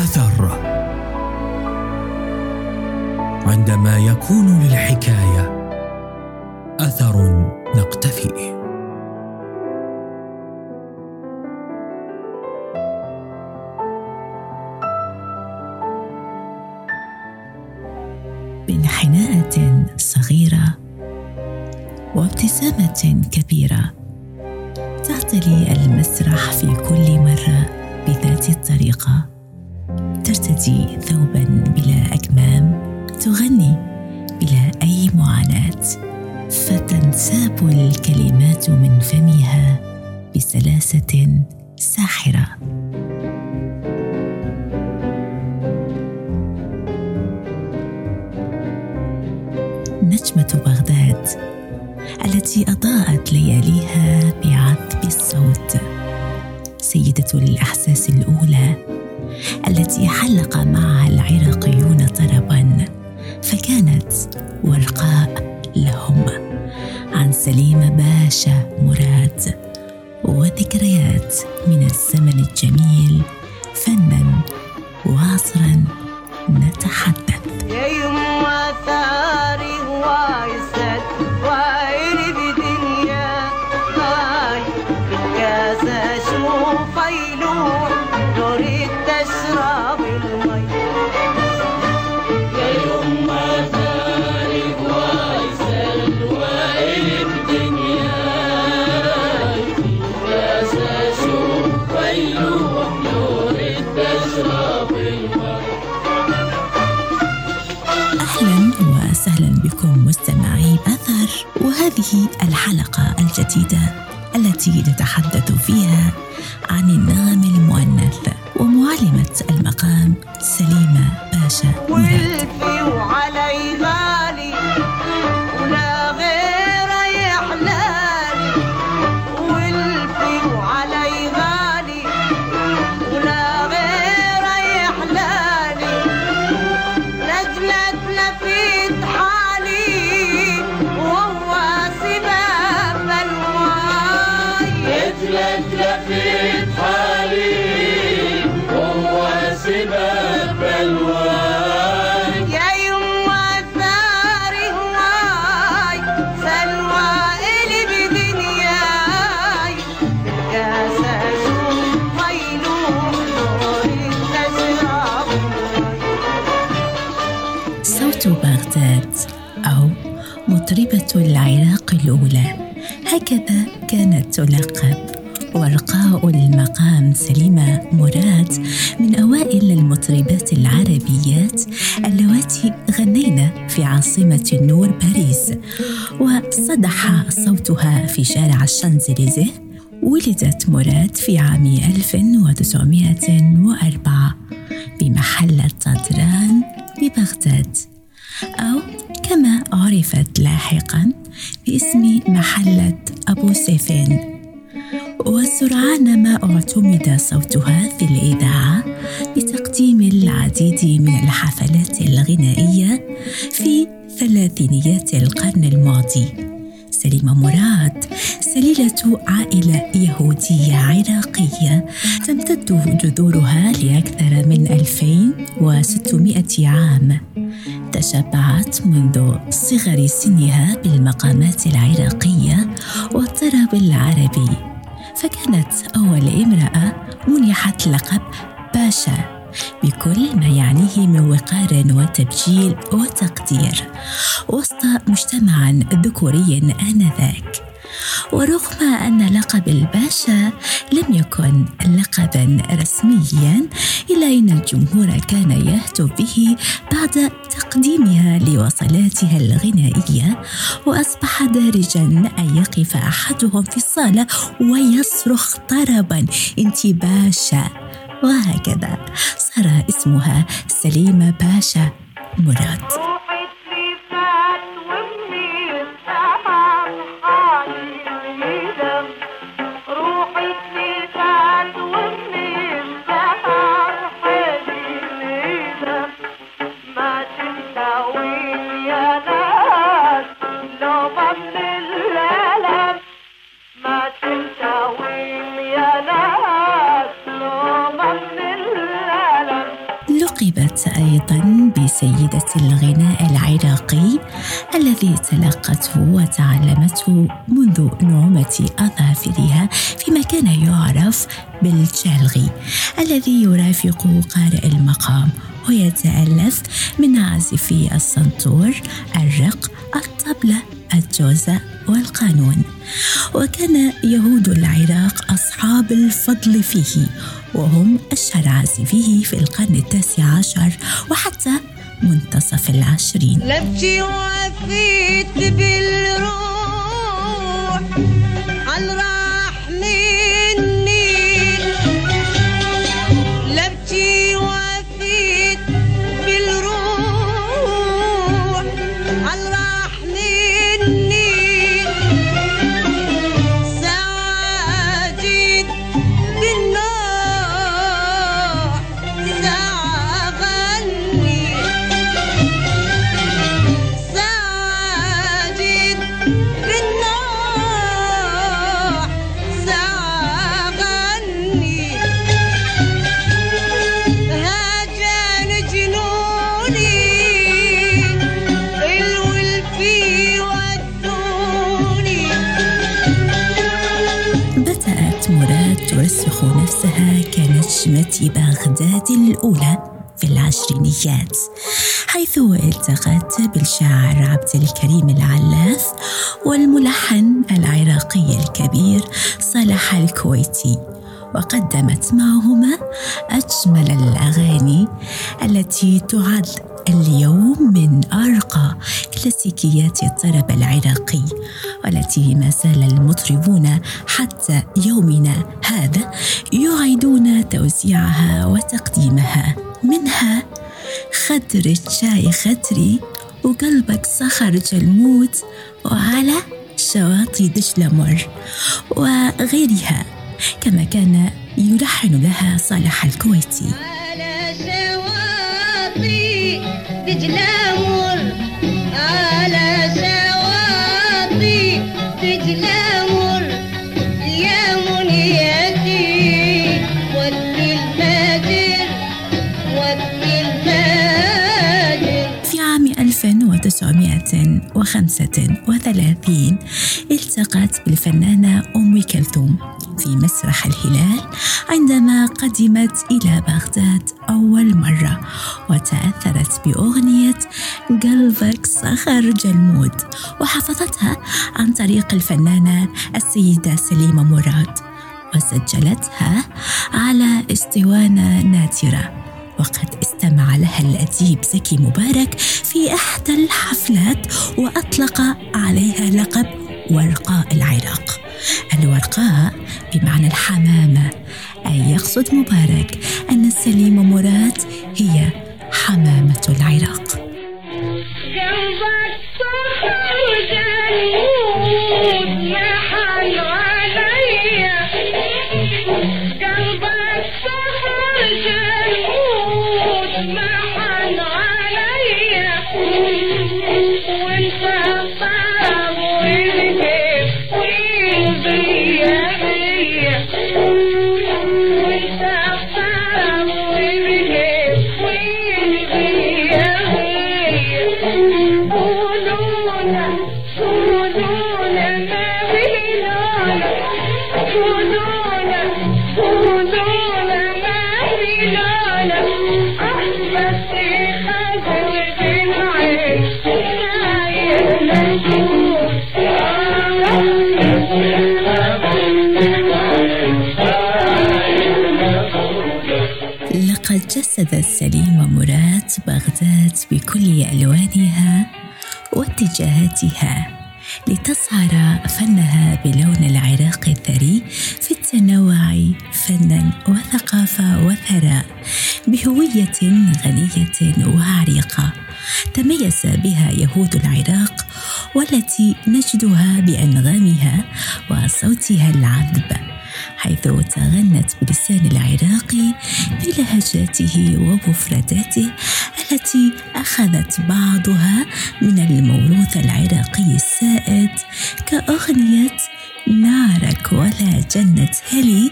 أثر. عندما يكون للحكاية أثر نقتفيه بانحناءة صغيرة وابتسامة كبيرة تعتلي المسرح في كل مرة بذات الطريقة. ترتدي ثوبا بلا أكمام تغني بلا أي معاناة. فتنساب الكلمات من فمها بسلاسة ساحرة. نجمة بغداد التي أضاءت لياليها بعذب الصوت. سيدة الأحساس الأولى التي حلق معها العراقيون طربا فكانت ورقاء لهم. عن سليم باشا مراد وذكريات من الزمن الجميل فنا وعصرا نتحدث. اثر وهذه الحلقة الجديدة التي نتحدث فيها عن النغم المؤنث ومعلمة المقام سليمة باشا مراد that we من أوائل المطربات العربيات اللواتي غنينا في عاصمة النور باريس. وصدح صوتها في شارع الشانزليزيه ولدت مراد في عام 1904 بمحلة طادران ببغداد. أو كما عرفت لاحقا باسم محلة أبو سيفين. وسرعان ما أعتمد صوتها في الإذاعة بتقديم العديد من الحفلات الغنائية في ثلاثينيات القرن الماضي. سليمة مراد سليلة عائلة يهودية عراقية تمتد جذورها لأكثر من 2600 عام. تشبعت منذ صغر سنها بالمقامات العراقية والطرب العربي. فكانت أول امرأة منحت لقب باشا بكل ما يعنيه من وقار وتبجيل وتقدير وسط مجتمع ذكوري آنذاك. ورغم أن لقب الباشا لم يكن لقبا رسميا إلا أن الجمهور كان يهتف به بعد تقديمها لوصلاتها الغنائية وأصبح دارجا أن يقف أحدهم في الصالة ويصرخ طربا انت باشا! وهكذا صار اسمها سليمة باشا مراد. أيضا بسيدة الغناء العراقي الذي تلقته وتعلمته منذ نعومة أظافرها فيما كان يعرف بالجالغي الذي يرافق قارئ المقام ويتألف من عازفي السنتور الرق الطبلة الجوزة والقانون. وكان يهود العراق أصحاب الفضل فيه وهم أشهر عازفيه في القرن التاسع عشر وحتى منتصف العشرين. لبكي وفيت بالروح كنجمة بغداد الأولى في العشرينيات حيث التقت بالشاعر عبد الكريم العلاث والملحن العراقي الكبير صالح الكويتي وقدمت معهما أجمل الأغاني التي تعد اليوم من أرقى كلاسيكيات الطرب العراقي والتي ما زال المطربون حتى يومنا هذا يعيدون توزيعها وتقديمها. منها خدر الشاي خدري وقلبك صخر جلمود وعلى شواطئ دجلة مر وغيرها كما كان يلحن لها صالح الكويتي. على شواطئ دجلة مر على شواطئ دجلة مر يا منيتي. ودي الماجر ودي الماجر في عام 1935 التقت بالفنانة أم كلثوم في مسرح الهلال عندما قدمت إلى بغداد أول مرة وتأثرت بأغنية قلبك صخر جلمود وحفظتها عن طريق الفنانة السيدة سليمة مراد وسجلتها على اسطوانة نادرة. وقد استمع لها الأديب زكي مبارك في إحدى الحفلات وأطلق عليها لقب ورقاء العراق. الورقاء بمعنى الحمامة. أي يقصد مبارك أن سليمة مراد هي حمامة العراق. لقد جسدت سليمة مراد بغداد بكل ألوانها واتجاهاتها لتظهر فنها بلون العراق الثري في التنوع فنا وثقافة وثراء بهوية غنية وعريقة تميز بها يهود العراق والتي نجدها بأنغامها وصوتها العذب حيث تغنت بلسان العراقي بلهجاته ومفرداته التي أخذت بعضها من الموروث العراقي السائد كأغنية نارك ولا جنة هلي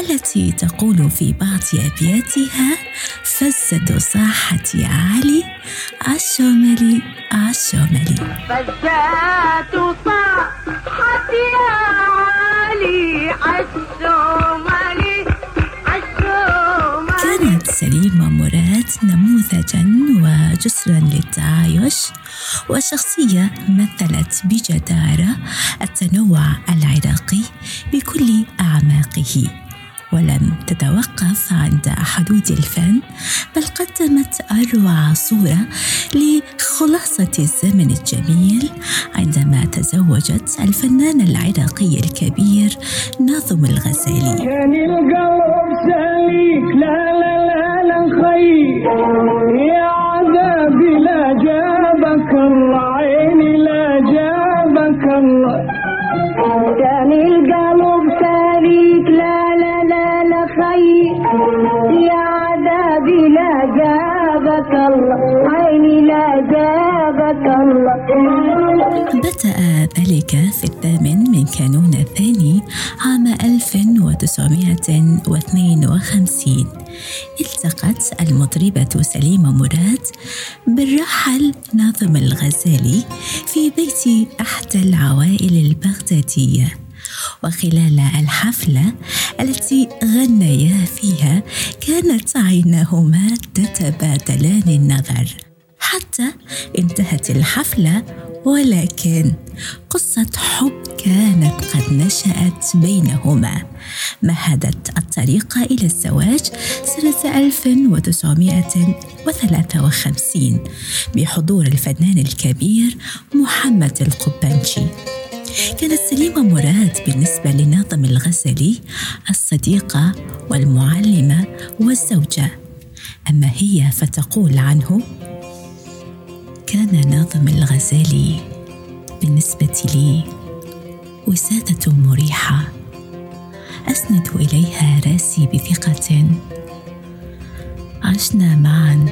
التي تقول في بعض أبياتها فزة صاحة علي عالشوملي عالشوملي فزات صاحت يا علي عالشوملي عالشوملي كانت سليمة مراد نموذجا وجسرا للتعايش وشخصية مثلت بجدارة التنوع العراقي بكل أعماقه. ولم تتوقف عند حدود الفن بل قدمت أروع صورة لخلاصة الزمن الجميل عندما تزوجت الفنان العراقي الكبير ناظم الغزالي. كان القلب سليك خي يا عذابي لا جابك الله عيني لا جابك الله. كان القلب سالك لا لا لا لا خي يا عذابي لا جابك الله عيني لا جابك الله. بدأ ذلك في الثامن من كانون الثاني عام 1952 التقت المطربة سليمة مراد بالراحل ناظم الغزالي في بيت أحدى العوائل البغدادية. وخلال الحفلة التي غنيا فيها كانت عيناهما تتبادلان النظر. حتى انتهت الحفلة ولكن قصة حب كانت قد نشأت بينهما. مهدت الطريق إلى الزواج سنة 1953 بحضور الفنان الكبير محمد القبانجي كانت سليمة مراد بالنسبة لناظم الغزالي الصديقة والمعلمة والزوجة. أما هي فتقول عنه كان ناظم الغزالي بالنسبة لي وسادة مريحة. أسند إليها رأسي بثقة. عشنا معا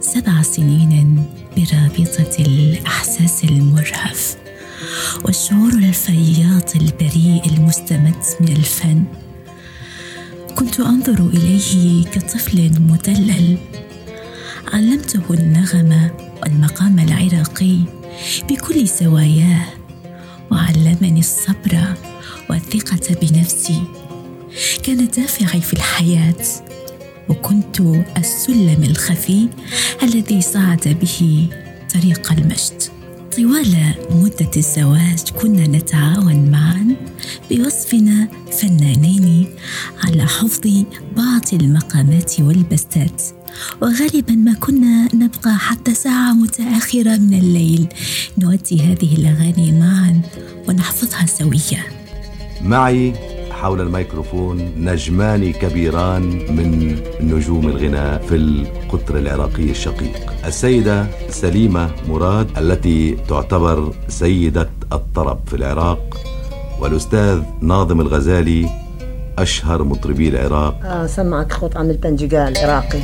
سبع سنين برابطة الإحساس المرهف والشعور الفياض البريء المستمد من الفن. كنت أنظر إليه كطفل مدلل. علمته النغم والمقام العراقي بكل زواياه وعلمني الصبر والثقة بنفسي. كان دافعي في الحياة وكنت السلم الخفي الذي صعد به طريق المجد. طوال مدة الزواج كنا نتعاون معا بوصفنا فنانين على حفظ بعض المقامات والبستات. وغالبا ما كنا نبقى حتى ساعة متأخرة من الليل. نؤدي هذه الأغاني معا ونحفظها سويا. معي حول الميكروفون نجمان كبيران من نجوم الغناء في القطر العراقي الشقيق. السيدة سليمة مراد التي تعتبر سيدة الطرب في العراق والأستاذ ناظم الغزالي أشهر مطربي العراق. آه سمعك خط عن البنجيقال العراقي.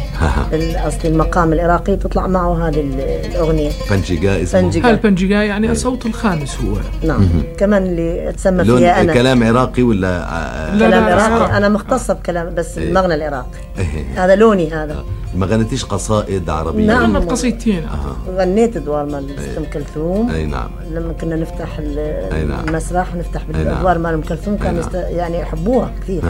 أصل المقام العراقي تطلع معه هذه ال- الأغنية. فنجيقا اسمه. هالبنجيقا يعني الصوت الخامس هو؟ نعم. كمان اللي تسمى فيها أنا. كلام عراقي ولا آه، لا، كلام لا، عراقي. أنا مختصة بكلام بس إيه. المغنى العراقي. إيه. هذا لوني هذا. ما غنيتيش قصائد عربية؟ نعم. غنت قصيدتين غنيت أدوار مال أم كلثوم. أي نعم. لما كنا نفتح نعم. المسرح نفتح أي نعم. بالادوار مال أم كلثوم كان أي يست... يعني يحبوها كثير.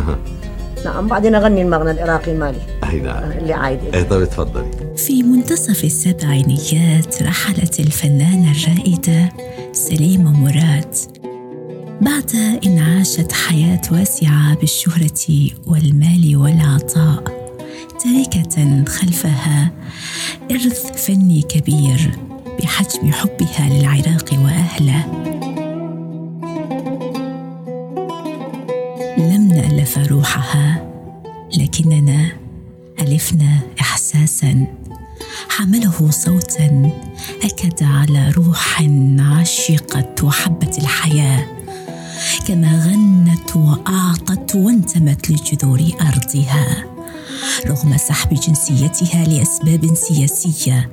نعم بعدين أغني المغنى العراقي مالي أي نعم. اللي عايد إيه طيب تفضلي في منتصف السبعينيات رحلت الفنانة الرائدة سليمة مراد. بعد إن عاشت حياة واسعة بالشهرة والمال والعطاء تاركة خلفها إرث فني كبير بحجم حبها للعراق وأهله. لم نألف روحها لكننا ألفنا إحساسا. حمله صوتا أكد على روح عشقت وحبت الحياة. كما غنت وأعطت وانتمت لجذور أرضها. رغم سحب جنسيتها لأسباب سياسية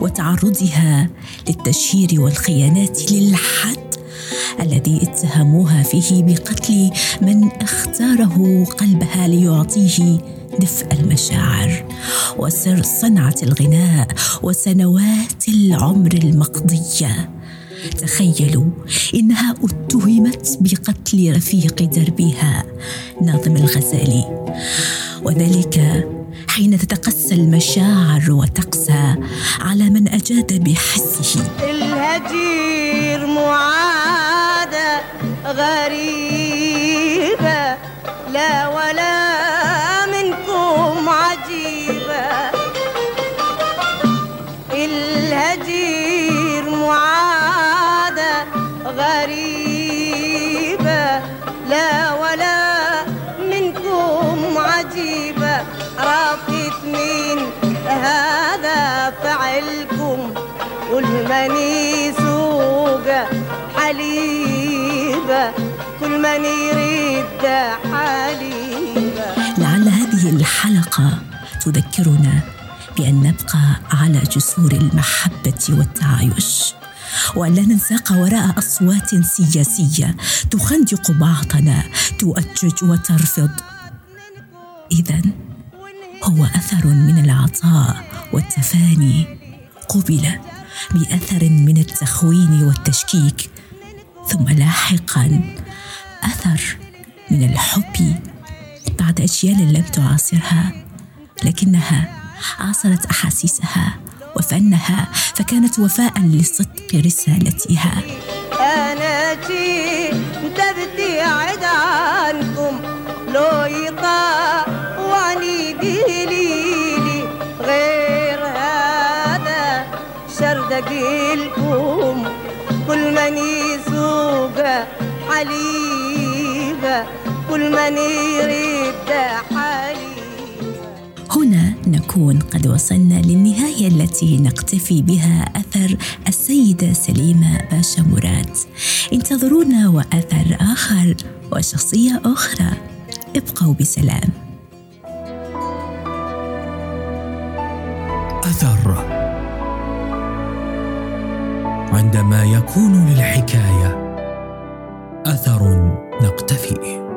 وتعرضها للتشهير والخيانات للحد الذي اتهموها فيه بقتل من اختاره قلبها ليعطيه دفء المشاعر. وسر صنعة الغناء وسنوات العمر المقضية. تخيلوا إنها اتهمت بقتل رفيق دربها ناظم الغزالي. وذلك حين تتقسى المشاعر وتقسى على من أجاد بحسه. الهجير معادة حليبة. لعل هذه الحلقة تذكرنا بأن نبقى على جسور المحبة والتعايش وأن لا ننساق وراء أصوات سياسية تخندق بعضنا تؤجج وترفض. اذا هو أثر من العطاء والتفاني. قبل بأثر من التخوين والتشكيك ثم لاحقا أثر من الحب. بعد أجيال لم تعاصرها لكنها عاصرت أحاسيسها وفنها فكانت وفاء لصدق رسالتها. أنا جيت كل من يريد حليبة هنا نكون قد وصلنا للنهاية التي نقتفي بها أثر السيدة سليمة باشا مراد. انتظرونا وأثر آخر وشخصية أخرى. ابقوا بسلام. أثر. عندما يكون للحكاية أثر نقتفيه